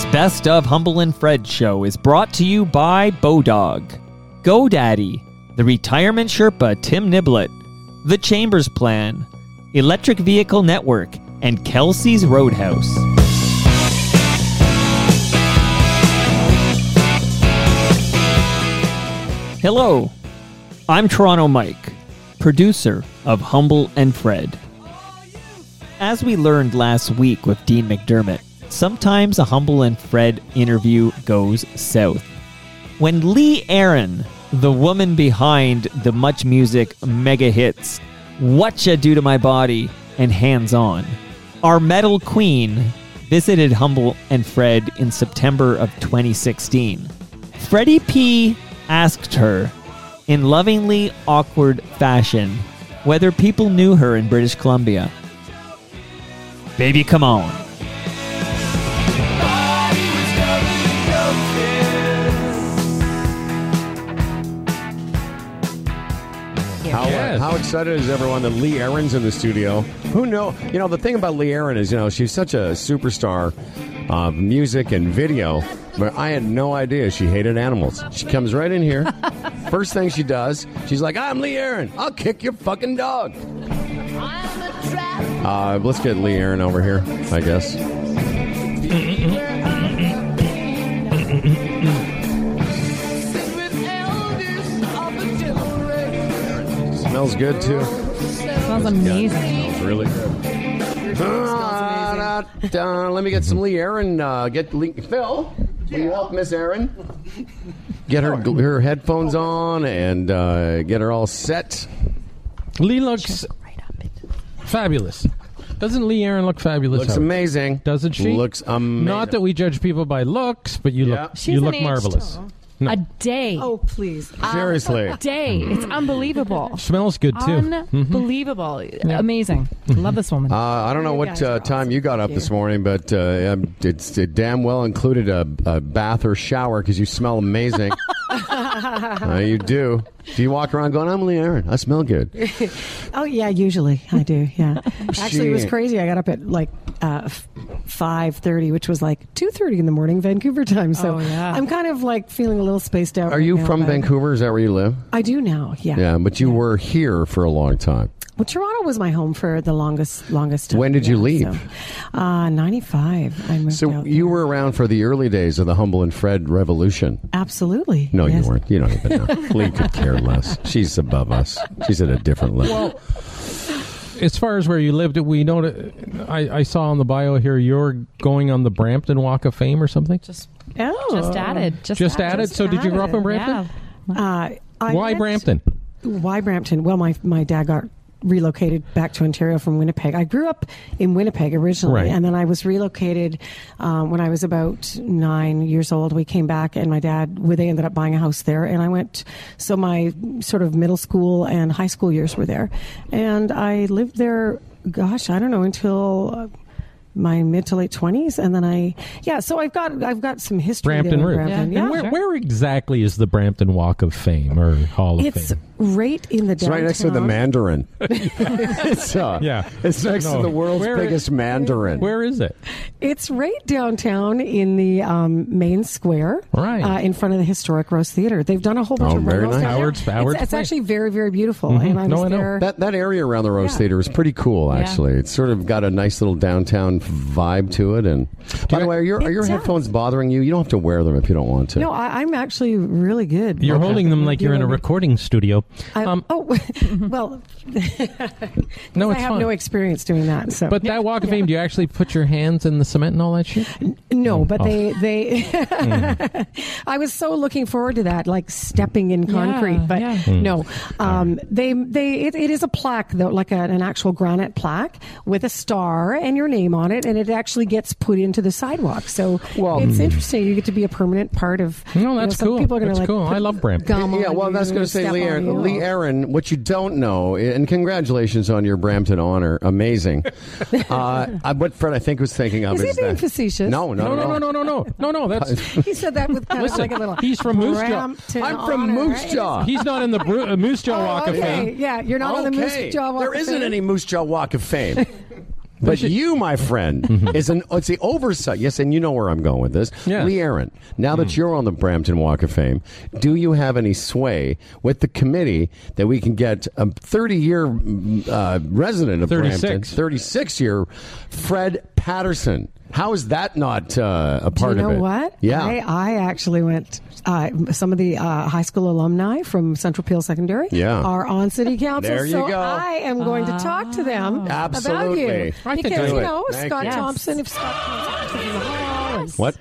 This best of Humble and Fred show is brought to you by Bodog, GoDaddy, the Retirement Sherpa Tim Niblett, The Chambers Plan, Electric Vehicle Network, and Kelsey's Roadhouse. Hello, I'm Toronto Mike, producer of Humble and Fred. As we learned last week with Dean McDermott, sometimes a Humble and Fred interview goes south. When Lee Aaron, the woman behind the Much Music mega hits What Ya Do to My Body and Hands On, our metal queen visited Humble and Fred in September of 2016. Freddie P asked her, in lovingly awkward fashion, whether people knew her in British Columbia. Baby, come on. Excited is everyone that Lee Aaron's in the studio? Who know? You know, the thing about Lee Aaron is, you know, she's such a superstar of music and video, but I had no idea she hated animals. She comes right in here. First thing she does, she's like, I'm Lee Aaron. I'll kick your fucking dog. Uh, let's get Lee Aaron over here, I guess. Smells good, too. Smells amazing. Smells really good. Da, da, da. Let me get some Lee Aaron. Uh, get Lee, Phil. Will you help Miss Aaron? Get her her headphones on and uh, get her all set. Lee looks fabulous. Doesn't Lee Aaron look fabulous? Looks Howard? amazing. Doesn't she? Looks amazing. Not that we judge people by looks, but you Yeah. look She's you look marvelous. too. No. A day. Oh, please. Seriously. A day. It's unbelievable. Smells good too. Unbelievable. Amazing. Love this woman. Uh, I don't know You what uh, are time you got up Thank this morning, but uh, um, it's it damn well included a, a bath or shower because you smell amazing. Uh, you do. Do you walk around going, I'm Lee Aaron. I smell good. Oh, yeah, usually I do. Yeah. Actually, it was crazy. I got up at like uh, five thirty, which was like two thirty in the morning, Vancouver time. So Oh, yeah. I'm kind of like feeling a little spaced out. Are right you now, from Vancouver? Is that where you live? I do now. Yeah. Yeah, but you were here for a long time. Well, Toronto was my home for the longest longest time. When did you yeah, leave? So, uh, Ninety five. I moved So out you there. were around for the early days of the Humble and Fred revolution. absolutely. No, yes. you weren't. You don't even know. Lee could care less. She's above us. She's at a different level. As far as where you lived, we know that I, I saw on the bio here you're going on the Brampton Walk of Fame or something. just Oh. just added. Just, Just added. So did you grow up in Brampton? Yeah. Uh, I Why went- Brampton? Why Brampton? Well, my my dad got relocated back to Ontario from Winnipeg. I grew up in Winnipeg originally, Right. and then I was relocated um, when I was about nine years old. We came back, and my dad, well, they ended up buying a house there, and I went. So my sort of middle school and high school years were there, and I lived there. Gosh, I don't know until. Uh, my mid to late twenties, and then I, yeah. So I've got I've got some history Brampton there. in. Brampton. Yeah. Yeah, And where, Sure. where exactly is the Brampton Walk of Fame or Hall of it's Fame? Right in the It's right next to the. Mandarin. it's, uh, Yeah. It's next No. to the world's Where- biggest Mandarin. Where is it? It's right downtown in the um, main square, Right. uh, in front of the historic Rose Theater. They've done a whole bunch Oh, of very rentals nice. Howard's- Howard's It's, it's actually very, very beautiful, and I was No, I know. there. That that area around the Rose Yeah. Theater is pretty cool, actually. It's sort of got a nice little downtown vibe to it. And by the way, are your are your does. headphones bothering you? You don't have to wear them if you don't want to. no, I, I'm actually really good. You're Okay. holding them like you're in a recording studio. I, Um, oh, well, no, I have fine. no experience doing that. So, but that Walk of Fame, do you actually put your hands in the cement and all that shit? No, but Oh. they they. I was so looking forward to that, like stepping in concrete. Yeah, but yeah. Hmm. no, um, they they it, it is a plaque though, like a, an actual granite plaque with a star and your name on it, and it actually gets put into the sidewalk. So Well- it's interesting. You get to be a permanent part of. No, you know, that's some cool. People are gonna That's like cool. I love Brampton. gum Yeah, well, that's going to and say step Lee Aaron. Lee Aaron, what you don't know, and congratulations on your Brampton honor. Amazing. uh, I- what Fred, I think, was thinking of Is he being that. facetious? No, no, No, no, no, no, no, no, no, no. That's He said that with kind Listen, of like a little. he's from Moose Jaw. Brampton I'm from honor, Moose right? Jaw. he's not in the Bru- uh, Moose Jaw Oh, Walk of okay. Fame. Yeah, you're not on the Okay. Moose Jaw Walk There of isn't Fame? any Moose Jaw Walk of Fame. But you, my friend, mm-hmm. is an it's the oversight. Yes, and you know where I'm going with this. Yeah. Lee Aaron, now that mm. you're on the Brampton Walk of Fame, do you have any sway with the committee that we can get a 30 year mm, uh, resident of 36. Brampton, 36 year Fred Patterson? How is that not uh, a Do part you know of it? what? Yeah. I, I actually went. Uh, some of the uh, high school alumni from Central Peel Secondary Yeah. are on city council. There you so go. I am going to talk to them about Absolutely. you I because you know Thank Scott you. Thompson. If Scott Thompson in the hall, What?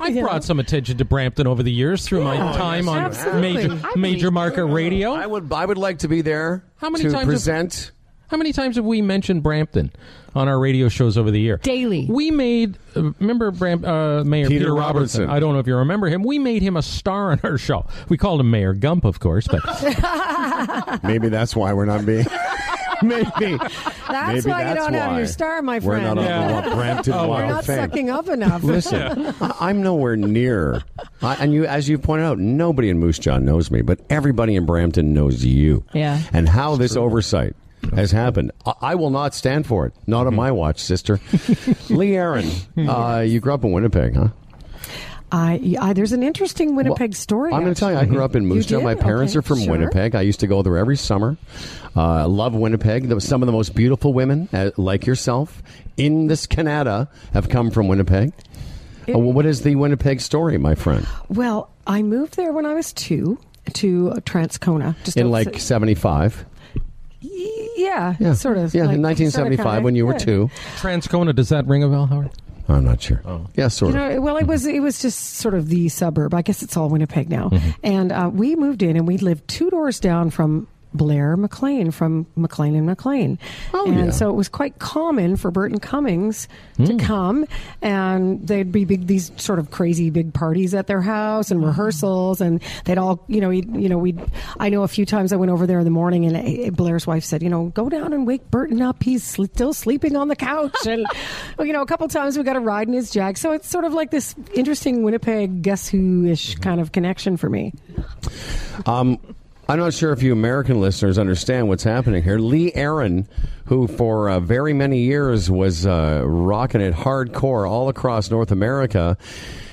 I've brought some attention to Brampton over the years through my time on absolutely. major major market radio. I would I would like to be there How many to times have- present. How many times have we mentioned Brampton on our radio shows over the year? Daily. We made uh, remember Bram, uh, Mayor Peter Peter, Robertson. Robertson. I don't know if you remember him. We made him a star on our show. We called him Mayor Gump, of course, but Maybe that's why we're not being. Maybe That's Maybe why you don't have your star, my friend. we're friend. not on Yeah. the Brampton Oh, Walk You're not Fame. sucking up enough. Listen, I, I'm nowhere near, I, and you, as you pointed out, nobody in Moose Jaw knows me, but everybody in Brampton knows you. Yeah. and how this oversight has happened, I, I will not stand for it. Not on my watch, sister. Lee Aaron, uh, you grew up in Winnipeg, huh? I, I there's an interesting Winnipeg Well, story. I'm going to tell you, I grew up in Moose Jaw. My parents Okay, are from sure. Winnipeg. I used to go there every summer. Uh, I love Winnipeg. Some of the most beautiful women, uh, like yourself, in this Canada have come from Winnipeg. Uh, what is the Winnipeg story, my friend? Well, I moved there when I was two to Transcona. Just In like 75. Yeah, Yeah. sort of. Yeah, like in 1975 Seneca. when you were Yeah. two. Transcona, does that ring a bell, Howard? I'm not sure. Oh. Yeah, sort You of. know, well, it was it was just sort of the suburb. I guess it's all Winnipeg now. Mm-hmm. And uh, we moved in, and we lived two doors down from Blair McLean from McLean and McLean. Oh, and yeah. so it was quite common for Burton Cummings Hmm. to come, and they'd be big these sort of crazy big parties at their house and rehearsals, and they'd all you know you know we I know a few times I went over there in the morning, and uh, Blair's wife said, you know, go down and wake Burton up. He's still sleeping on the couch, and you know a couple times we got a ride in his jag. So it's sort of like this interesting Winnipeg guess who ish kind of connection for me. Um, I'm not sure if you American listeners understand what's happening here. Lee Aaron, who for uh, very many years was uh, rocking it hardcore all across North America,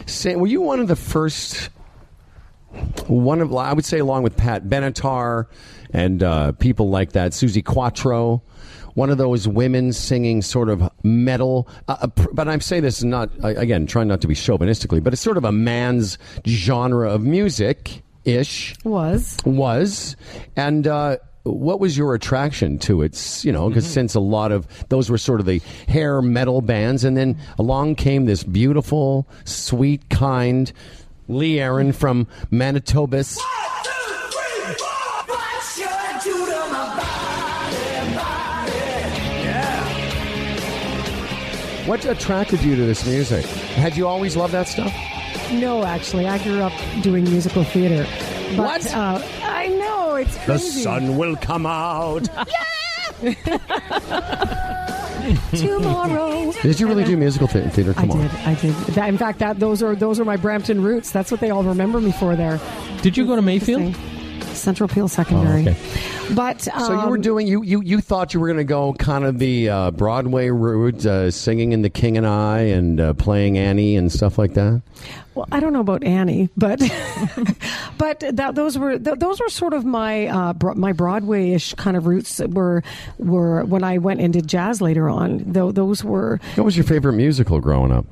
say, were you one of the first? One of I would say, along with Pat Benatar and uh, people like that, Suzi Quatro. One of those women singing sort of metal, uh, but I'm saying this not again trying not to be chauvinistically, but it's sort of a man's genre of music ish Was. Was. And uh, what was your attraction to it you know because since a lot of those were sort of the hair metal bands and then along came this beautiful sweet kind lee aaron from manitobas what attracted you to this music? Had you always loved that stuff no, actually, I grew up doing musical theater. But, What? Uh, I know it's the sun will come out Yeah tomorrow. did you really do musical thea- theater I on did. I did. That, in fact, that those are those are my Brampton roots. That's what they all remember me for. There. Did you go to Mayfield? Interesting. Central Peel Secondary. Oh, okay. But um, So you were doing you you you thought you were going to go kind of the uh, Broadway route, uh, singing in The King and I and uh, playing Annie and stuff like that. Well, I don't know about Annie, but but that, those were th- those were sort of my uh, bro- my Broadway-ish kind of roots. Were were when I went and did jazz later on. Though those were What was your favorite musical growing up?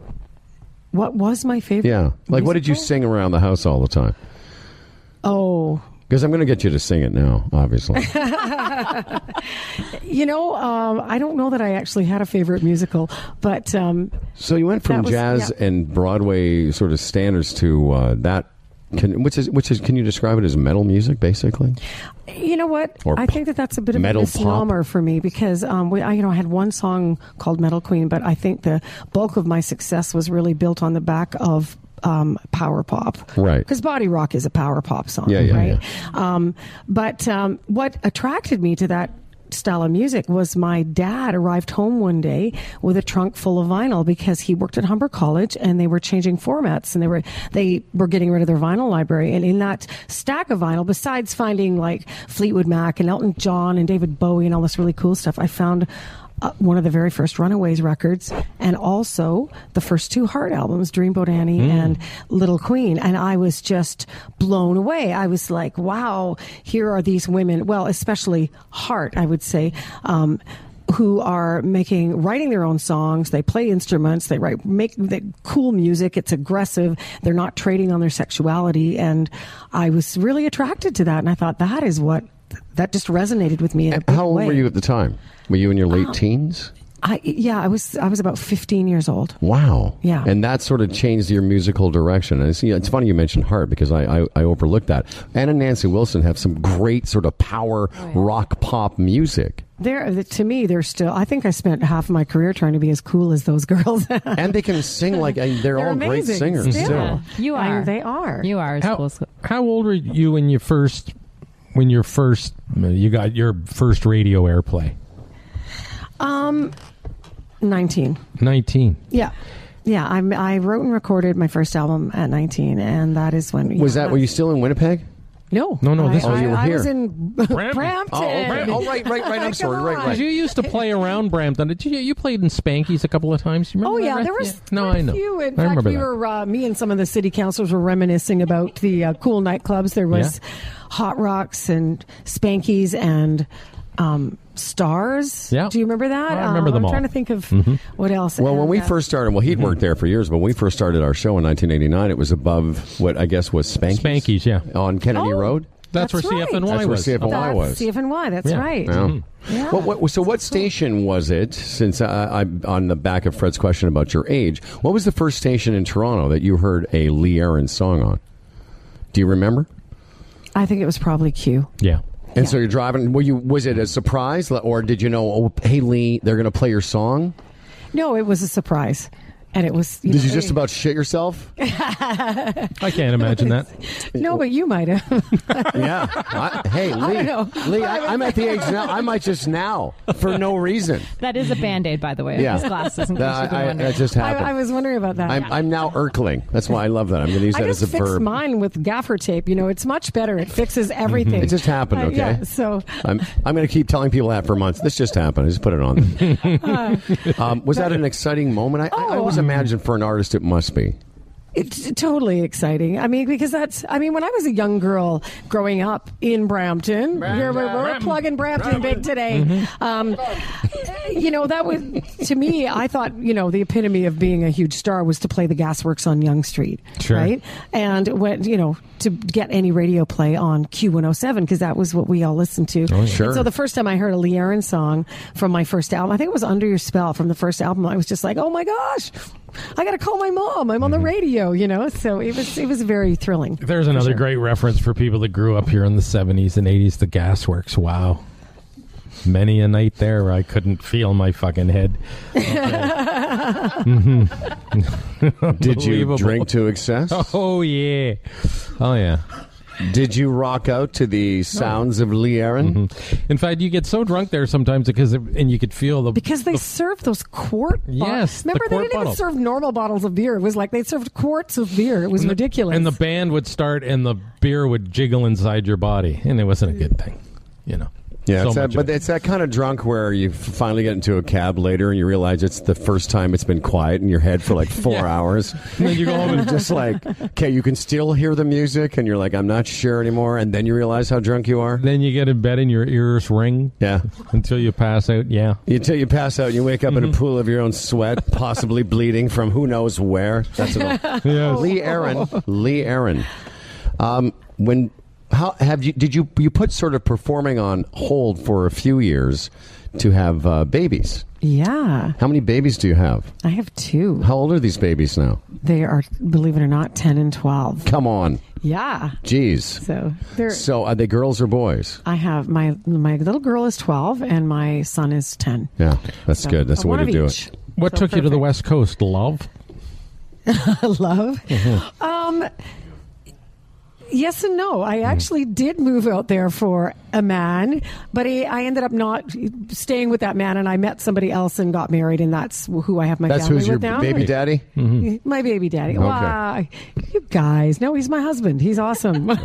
what was my favorite. Yeah, like what did you sing around the house all the time? Oh, Because I'm going to get you to sing it now, obviously. you know, um, I don't know that I actually had a favorite musical, but um, so you went from That was- jazz yeah. and Broadway sort of standards to uh, that. Can, which is which is? Can you describe it as metal music, basically? You know what? Or I think that that's a bit of a metal pop? for me because um, we, I, you know, I had one song called Metal Queen, but I think the bulk of my success was really built on the back of um, power pop, Right. Because Body Rock is a power pop song, Yeah, yeah, right? Um, but um, what attracted me to that style of music was my dad arrived home one day with a trunk full of vinyl because he worked at Humber College and they were changing formats and they were they were getting rid of their vinyl library and in that stack of vinyl besides finding like Fleetwood Mac and Elton John and David Bowie and all this really cool stuff I found uh, one of the very first Runaways records, and also the first two Heart albums, Dreamboat Annie and Little Queen. And I was just blown away. I was like, wow, here are these women, well, especially Heart, I would say. Um, who are making writing their own songs they play instruments they write make the cool music it's aggressive they're not trading on their sexuality and i was really attracted to that and i thought that is what that just resonated with me in a big How old way. were you at the time? Were you in your late um, teens? I, yeah i was i was about 15 years old Wow. Yeah. And that sort of changed your musical direction. And it's, you know, it's funny you mentioned Heart because I, I, I overlooked that. Anna and Nancy Wilson have some great sort of power oh, rock pop music. They're to me, they're still. I think I spent half of my career trying to be as cool as those girls. And they can sing like they're, They're all great amazing. singers Yeah. still. You I mean, are. they are. You are as How, cool as how old were you when you first when you first you got your first radio airplay? Um, nineteen. Nineteen. Yeah, yeah. I I wrote and recorded my first album at nineteen, and that is when. Was yeah, that, were you still in Winnipeg? No, No, no, I, this was- I, Oh, you were I was in Brampton. Oh, okay. oh, right, right, right. I'm sorry. Right, on. right. You used to play around Brampton. Did you? You played in Spankies a couple of times. You Oh remember that, yeah, right? there was No, I know. a few. In I fact, remember we that. were uh, me and some of the city councilors were reminiscing about the uh, cool nightclubs. There was Hot Rocks and Spankies and um, Stars. Yeah. do you remember that? I remember Um, them I'm all. trying to think of what else. Well, when we uh, first started, well, he'd worked there for years, but when we first started our show in 1989, it was above what I guess was Spankies. Spankies, yeah. On Kennedy Oh. Road. That's, That's where right. CFNY That's where was. CFNY that's was. CFNY. That's Yeah. right. Yeah. Yeah. What, what, so, what station was it? Since I, I, on the back of Fred's question about your age, what was the first station in Toronto that you heard a Lee Aaron song on? Do you remember? I think it was probably Q. Yeah. And so you're driving. Were you? Was it a surprise, or did you know? Oh, hey Lee, they're going to play your song. No, it was a surprise, and it was. You Did know, you just it- about shit yourself? I can't imagine that. No, but you might have. yeah. I, hey Lee, don't know. Lee, I, I'm at the age now. I might just now for no reason. That is a band aid, by the way. Yeah. His glasses, in case That, I, that just I, happened. I was wondering about that. I'm, I'm now Urkling. That's why I love that. I'm going to use that as a fixed verb. mine with gaffer tape. You know, it's much better. It fixes everything. It just happened, Uh, okay? yeah. So I'm, I'm going to keep telling people that for months. This just happened. I just put it on. um, was that an exciting moment? I, I, I always Oh. Imagine for an artist it must be. It's totally exciting. I mean, because that's. I mean, when I was a young girl growing up in Brampton, here we're, we're plugging Brampton big today. Mm-hmm. Um, you know, that was to me. I thought you know the epitome of being a huge star was to play the Gasworks on Yonge Street, Sure. right? And when you know to get any radio play on Q107 because that was what we all listened to. Oh, sure. And so the first time I heard a Lee Aaron song from my first album, I think it was Under Your Spell from the first album. I was just like, oh my gosh, I got to call my mom. I'm on the mm-hmm. radio, you know. So it was it was very thrilling. There's another great reference for people that grew up here in the 70s and 80s. The Gasworks. Wow. Many a night there where I couldn't feel my fucking head. Mm-hmm. Did you drink to excess? Oh yeah. Oh yeah. Did you rock out to the sounds of Lee Aaron? Mm-hmm. In fact, you get so drunk there sometimes because it, and you could feel the Because they served those quart. bo- Yes, the remember they didn't bottles. even serve normal bottles of beer. It was like they served quarts of beer. It was ridiculous. and the band would start and the beer would jiggle inside your body and it wasn't a good thing, you know. Yeah, So it's that, but it. it's that kind of drunk where you finally get into a cab later and you realize it's the first time it's been quiet in your head for like four Yeah. hours. And then you go home And just like, okay, you can still hear the music, and you're like, I'm not sure anymore. And then you realize how drunk you are. then you get in bed and your ears ring Yeah. until you pass out. Yeah. Until you pass out, and you wake up in a pool of your own sweat, possibly bleeding from who knows where. That's Yes. Lee Aaron. Lee Aaron. Um, when how have you did you you put sort of performing on hold for a few years to have uh, babies? yeah, How many babies do you have? I have two. How old are these babies now? They are, believe it or not, ten and twelve. Come on, Yeah. jeez. So they're. So are they girls or boys? I have my my little girl is twelve and my son is ten. Yeah, that's So, good. That's the way to do each. it. What So took you to the. West Coast, love? love. Um, yes and no. I hmm. actually did move out there for a man, but he, I ended up not staying with that man, and I met somebody else and got married, and that's who I have my That's family who's your with now. baby daddy? My baby daddy. Why, you guys? No, he's my husband. He's awesome.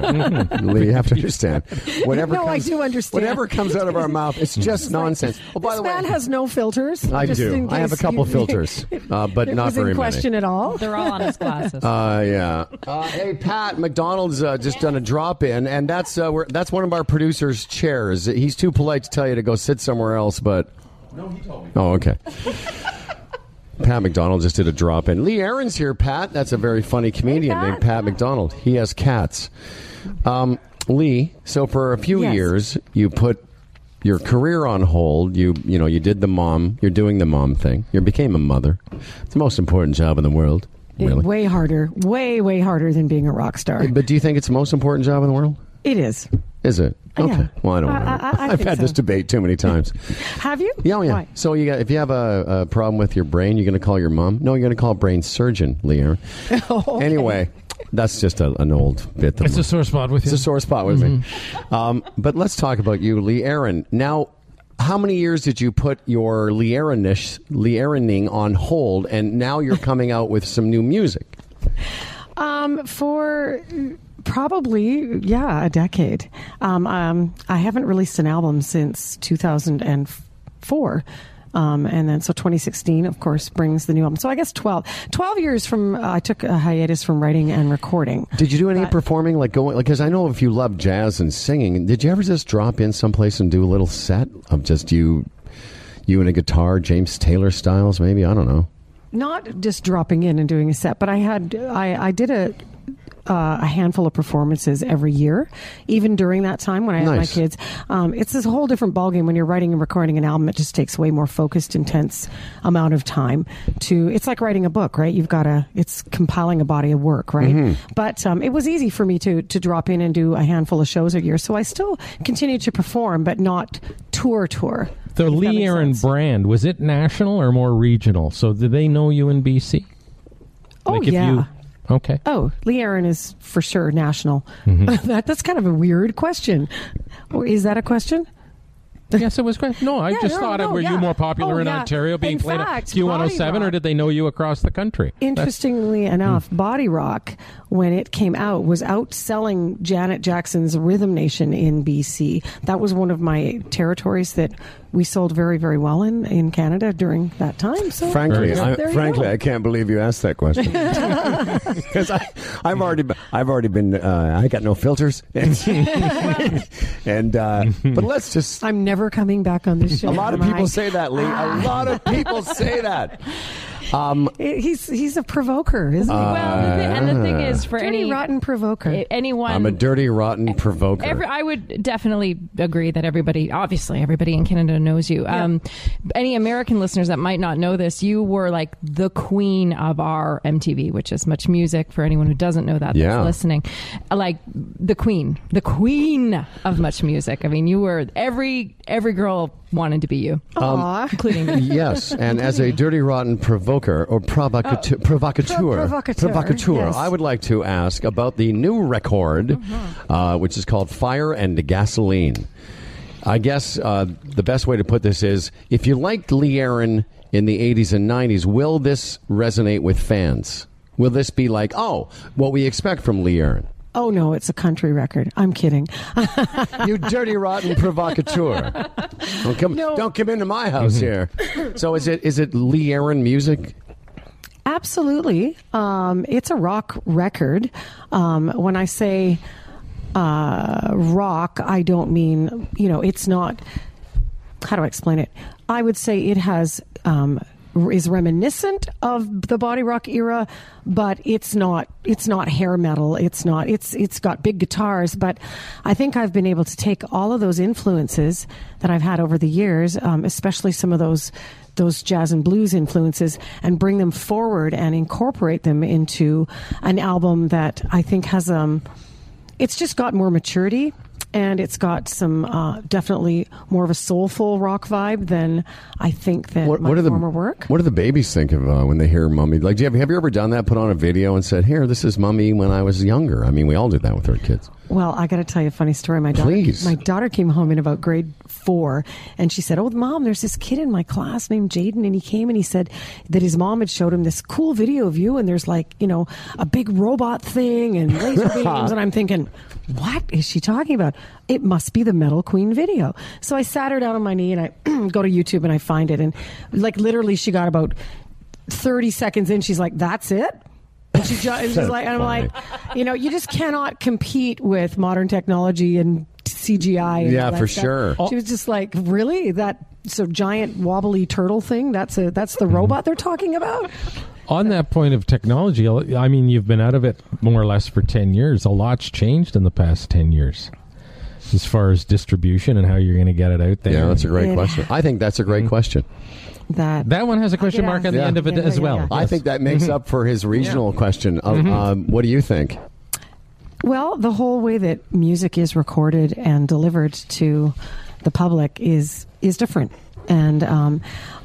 You have to understand. Whatever No, I comes, do understand. Whatever comes out of our mouth, it's just nonsense. Oh, by this the way, man has no filters. I just do. in I have a couple you- filters, uh, but not was very in many. question at all. They're all on his glasses. Uh, yeah. Uh, hey, Pat McDonald's uh, just done a drop in, and that's uh, we're, that's one of our producers' chairs. He's too polite to tell you to go sit somewhere else, but no, he told me. Oh, okay. Pat McDonald just did a drop in. Lee Aaron's here, Pat. That's a very funny comedian named Pat McDonald. He has cats. Um, Lee, so for a few Yes. years, you put your career on hold. You you know you did the mom. You're doing the mom thing. You became a mother. It's the most important job in the world. It- Really. way harder, way way harder than being a rock star. But do you think it's the most important job in the world? It is. Is it? Yeah. Okay. Well, I don't know. I- I- I have think had this debate too many times. Have you? Yeah, oh, yeah. Why? So you got, if you have a, a problem with your brain, you're going to call your mom. No, you're going to call a brain surgeon, Lear. Anyway, that's just a, an old bit. That It's a sore spot with you. it's a sore spot with me. Mm-hmm. Um, but let's talk about you, Lee Aaron. Now, how many years did you put your Lee Aaronish, Lee Aaroning on hold, and now you're coming out with some new music? Um, for probably yeah, a decade. Um, um, I haven't released an album since 2004. Um, and then so 2016 of course brings the new album so i guess 12 12 years from uh, i took a hiatus from writing and recording Did you do any But- performing, like going? Because I know if you love jazz and singing, did you ever just drop in someplace and do a little set of just you, you and a guitar, James Taylor styles, maybe? I don't know. not just dropping in and doing a set, but I had I, I did a uh, a handful of performances every year, even during that time when I had my kids. Um, it's this whole different ballgame when you're writing and recording an album. It just takes way more focused, intense amount of time to. It's like writing a book, right? You've got to. It's compiling a body of work, right? Mm-hmm. But um, it was easy for me to to drop in and do a handful of shows a year. So I still continue to perform, but not tour tour. The if Lee makes Aaron sense. brand was it national or more regional? So did they know you in BC? Oh Like if yeah. you- okay. Oh, Lee Aaron is for sure national. Mm-hmm. that, that's kind of a weird question. Or Is that a question? yes, it was great. No, I Yeah, just no, thought, no, were yeah. you more popular Oh, in yeah. Ontario being In played fact, at Q107, or did they know you across the country? That's- Interestingly enough, Body Rock, when it came out, was outselling Janet Jackson's Rhythm Nation in BC. That was one of my territories that we sold very, very well in in Canada during that time. So Frankly, I, frankly. I can't believe you asked that question because I've already, been- I've already been, uh, I got no filters, and, and uh, but let's just. I'm never coming back on this show. A lot of people I? say that, Lee. A lot of people say that. Um, He's he's a provoker, isn't he? well, the thi- and the thing is, for Dirty any rotten provoker. anyone, I'm a dirty, rotten provoker. Every, I would definitely agree that everybody, obviously, everybody in Canada knows you. Um, any American listeners that might not know this, you were like the queen of our MTV, which is much music for anyone who doesn't know that Yeah. that's listening. Like the queen, the queen of much music. I mean, you were every every girl wanted to be you, Aw. including me. Yes, and as a dirty, rotten provoker or provocateur, provocateur, Pro- provocateur, provocateur, yes. I would like to ask about the new record, uh, which is called Fire and Gasoline. I guess uh, the best way to put this is if you liked Lee Aaron in the 80s and 90s, will this resonate with fans? Will this be like, oh, what we expect from Lee Aaron? Oh no, it's a country record. I'm kidding. you dirty rotten provocateur. Don't come, No. don't come into my house here. So is it is it Lee Aaron music? Absolutely. Um, it's a rock record. Um, when I say uh, rock, I don't mean, you know, it's not. How do I explain it? I would say it has. Um, is reminiscent of the body rock era, but it's not. It's not hair metal. It's not. It's it's got big guitars, but I think I've been able to take all of those influences that I've had over the years, um, especially some of those those jazz and blues influences and bring them forward and incorporate them into an album that I think has um it's just got more maturity and it's got some uh, definitely more of a soulful rock vibe than I think that What, my what are the former work. What do the babies think of uh, when they hear "Mummy"? Like, do you have, have you ever done that? Put on a video and said, "Here, this is Mummy when I was younger." I mean, we all did that with our kids. Well, I got to tell you a funny story. My daughter, Please. my daughter came home in about grade four, and she said, "Oh, mom, there's this kid in my class named Jaden, and he came and he said that his mom had showed him this cool video of you, and there's like, you know, a big robot thing and laser beams." and I'm thinking, "What is she talking about? It must be the Metal Queen video." So I sat her down on my knee and I go to YouTube and I find it, and like literally, she got about thirty seconds in. She's like, "That's it." And she just, she's like, and I'm like, you know, you just cannot compete with modern technology and CGI. And Yeah, for stuff. sure. She was just like, really, that so giant wobbly turtle thing? That's a that's the robot they're talking about. On that point of technology, I mean, you've been out of it more or less for 10 years. A lot's changed in the past 10 years as far as distribution and how you're going to get it out there. Yeah, that's a great Yeah. question. I think that's a great question. That that one has a question mark on the Yeah. end of it Yeah, as yeah, well. yeah. I Yes. think that makes up for his regional question. Uh, um, what do you think? Well, the whole way that music is recorded and delivered to the public is is different, and um,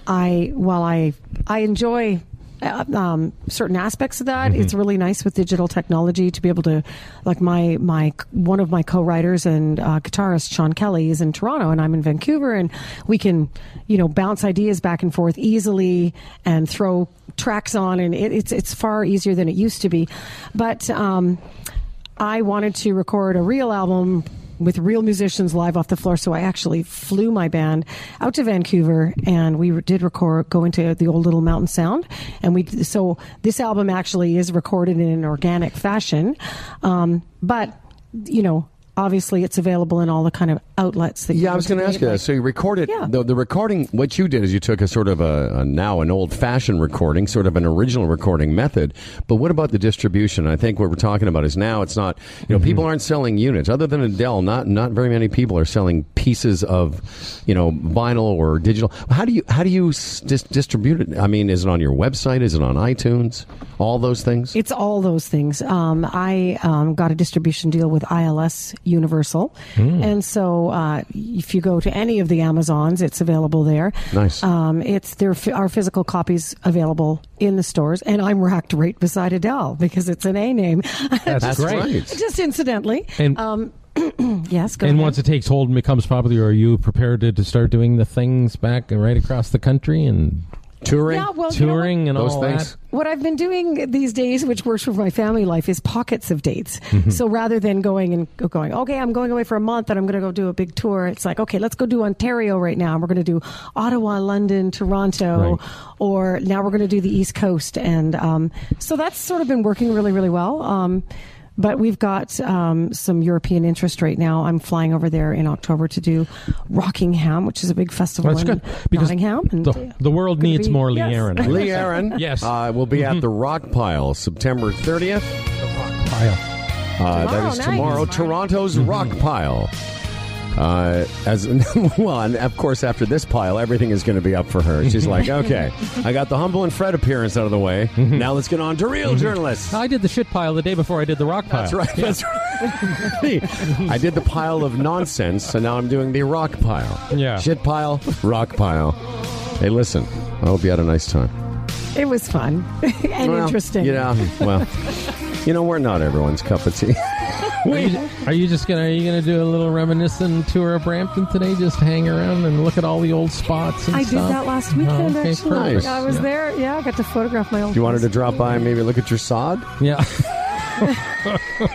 I while I I enjoy. Uh, um, certain aspects of that. It's really nice with digital technology to be able to, like my my one of my co-writers and uh, guitarist Sean Kelly is in Toronto and I'm in Vancouver, and we can, you know, bounce ideas back and forth easily and throw tracks on, and it, it's it's far easier than it used to be. But um, I wanted to record a real album with real musicians live off the floor, so I actually flew my band out to Vancouver, and we did record, go into the old little mountain sound, and we. So this album actually is recorded in an organic fashion, um, but you know. Obviously, it's available in all the kind of outlets that. Yeah, I was going to ask you that. So you recorded Yeah. the, the recording. What you did is you took a sort of a, a now an old fashioned recording, sort of an original recording method. But what about the distribution? I think what we're talking about is now it's not. You know, people aren't selling units other than Adele. Not not very many people are selling pieces of, you know, vinyl or digital. How do you how do you dis- distribute it? I mean, is it on your website? Is it on iTunes? All those things. It's all those things. Um, I um, got a distribution deal with ILS Universal, Hmm. and so uh, if you go to any of the Amazons, it's available there. Nice. Um, it's there are physical copies available in the stores, and I'm racked right beside Adele because it's an A name. That's, That's great. Just incidentally. And- um, yes. Go And ahead. once it takes hold and becomes popular, are you prepared to, to start doing the things back right across the country and Touring. Yeah, well, you know what? touring and Those all things. that? What I've been doing these days, which works for my family life, is pockets of dates. Mm-hmm. So rather than going and going, okay, I'm going away for a month and I'm going to go do a big tour, it's like, okay, let's go do Ontario right now. We're going to do Ottawa, London, Toronto, Right. or now we're going to do the East Coast. And um, so that's sort of been working really, really well. Um, but we've got um, some European interest right now. I'm flying over there in October to do Rockingham, which is a big festival that's in good because Nottingham. And, the, uh, the world needs be- more Lee yes. Aaron. Lee Aaron, yes, uh, will be at the Rock Pile September 30th. Pile. Uh, that Tomorrow is night. tomorrow. Toronto's Rock Pile. Uh, as well, and of course, after this pile, everything is going to be up for her. She's like, okay, I got the Humble and Fred appearance out of the way. Now let's get on to real journalists. I did the shit pile the day before I did the rock pile. That's right. That's right. I did the pile of nonsense, so now I'm doing the rock pile. Yeah. Shit pile, rock pile. Hey, listen. I hope you had a nice time. It was fun and Well, interesting. Yeah. Well, you know, we're not everyone's cup of tea. Are you, are you just gonna are you gonna do a little reminiscent tour of Brampton today? Just hang around and look at all the old spots. And stuff. I did that last weekend. Oh, okay, actually, perfect. I was there. Yeah, I got to photograph my old. You wanted to drop by and maybe look at your sod? Yeah.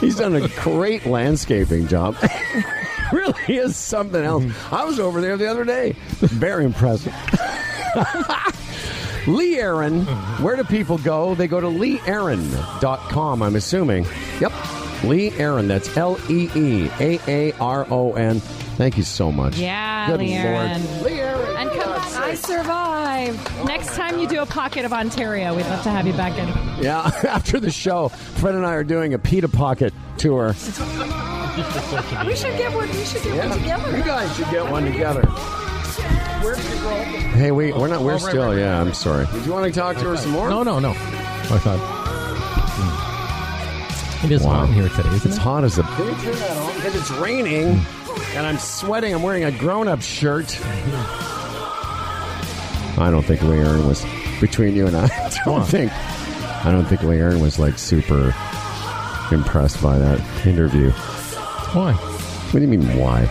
He's done a great landscaping job. really is something else. I was over there the other day. Very impressive. Lee Aaron, where do people go? They go to leeaaron.com, I'm assuming. Yep. Lee Aaron, that's L E E A A R O N. Thank you so much. Yeah, Good Lee Lord. Aaron. Lee Aaron. And come back. I survived. Next time you do a pocket of Ontario, we'd love to have you back in. Yeah, after the show, Fred and I are doing a Pita Pocket tour. We should get one. We should get Yeah, one together. You guys should get one together. Hey, we we're not. We're Oh, right, still. right, yeah, I'm sorry. Did you want to talk to her some more? No, no, no. I thought. It is Wow. hot in here today, isn't It's it? hot as a bitch because it's raining and I'm sweating. I'm wearing a grown-up shirt. I don't think Lee Aaron was between you and I. I don't think. I don't think Lee Aaron was like super impressed by that interview. Why? What do you mean why?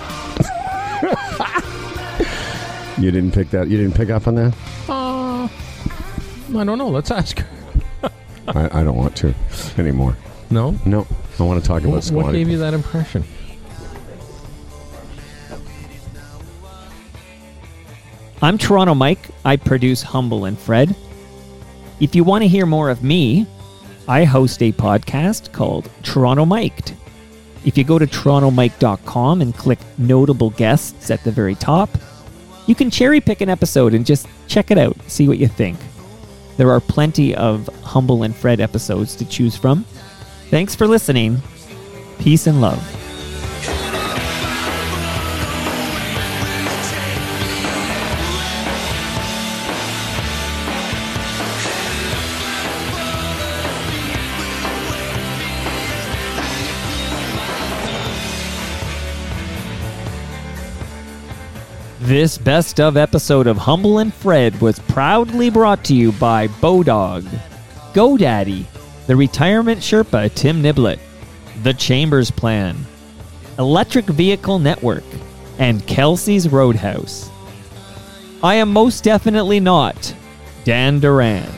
you didn't pick that. You didn't pick up on that. Uh, I don't know. Let's ask. I, I don't want to anymore. No? No, I want to talk about What, squatting. what gave you that impression? I'm Toronto Mike. I produce Humble and Fred. If you want to hear more of me, I host a podcast called Toronto Miked. If you go to torontomike.com and click notable guests at the very top, you can cherry pick an episode and just check it out, see what you think. There are plenty of Humble and Fred episodes to choose from. Thanks for listening. Peace and love. This best of episode of Humble and Fred was proudly brought to you by Bodog, GoDaddy, the Retirement Sherpa Tim Niblett, The Chambers Plan, Electric Vehicle Network, and Kelsey's Roadhouse. I am most definitely not Dan Duran.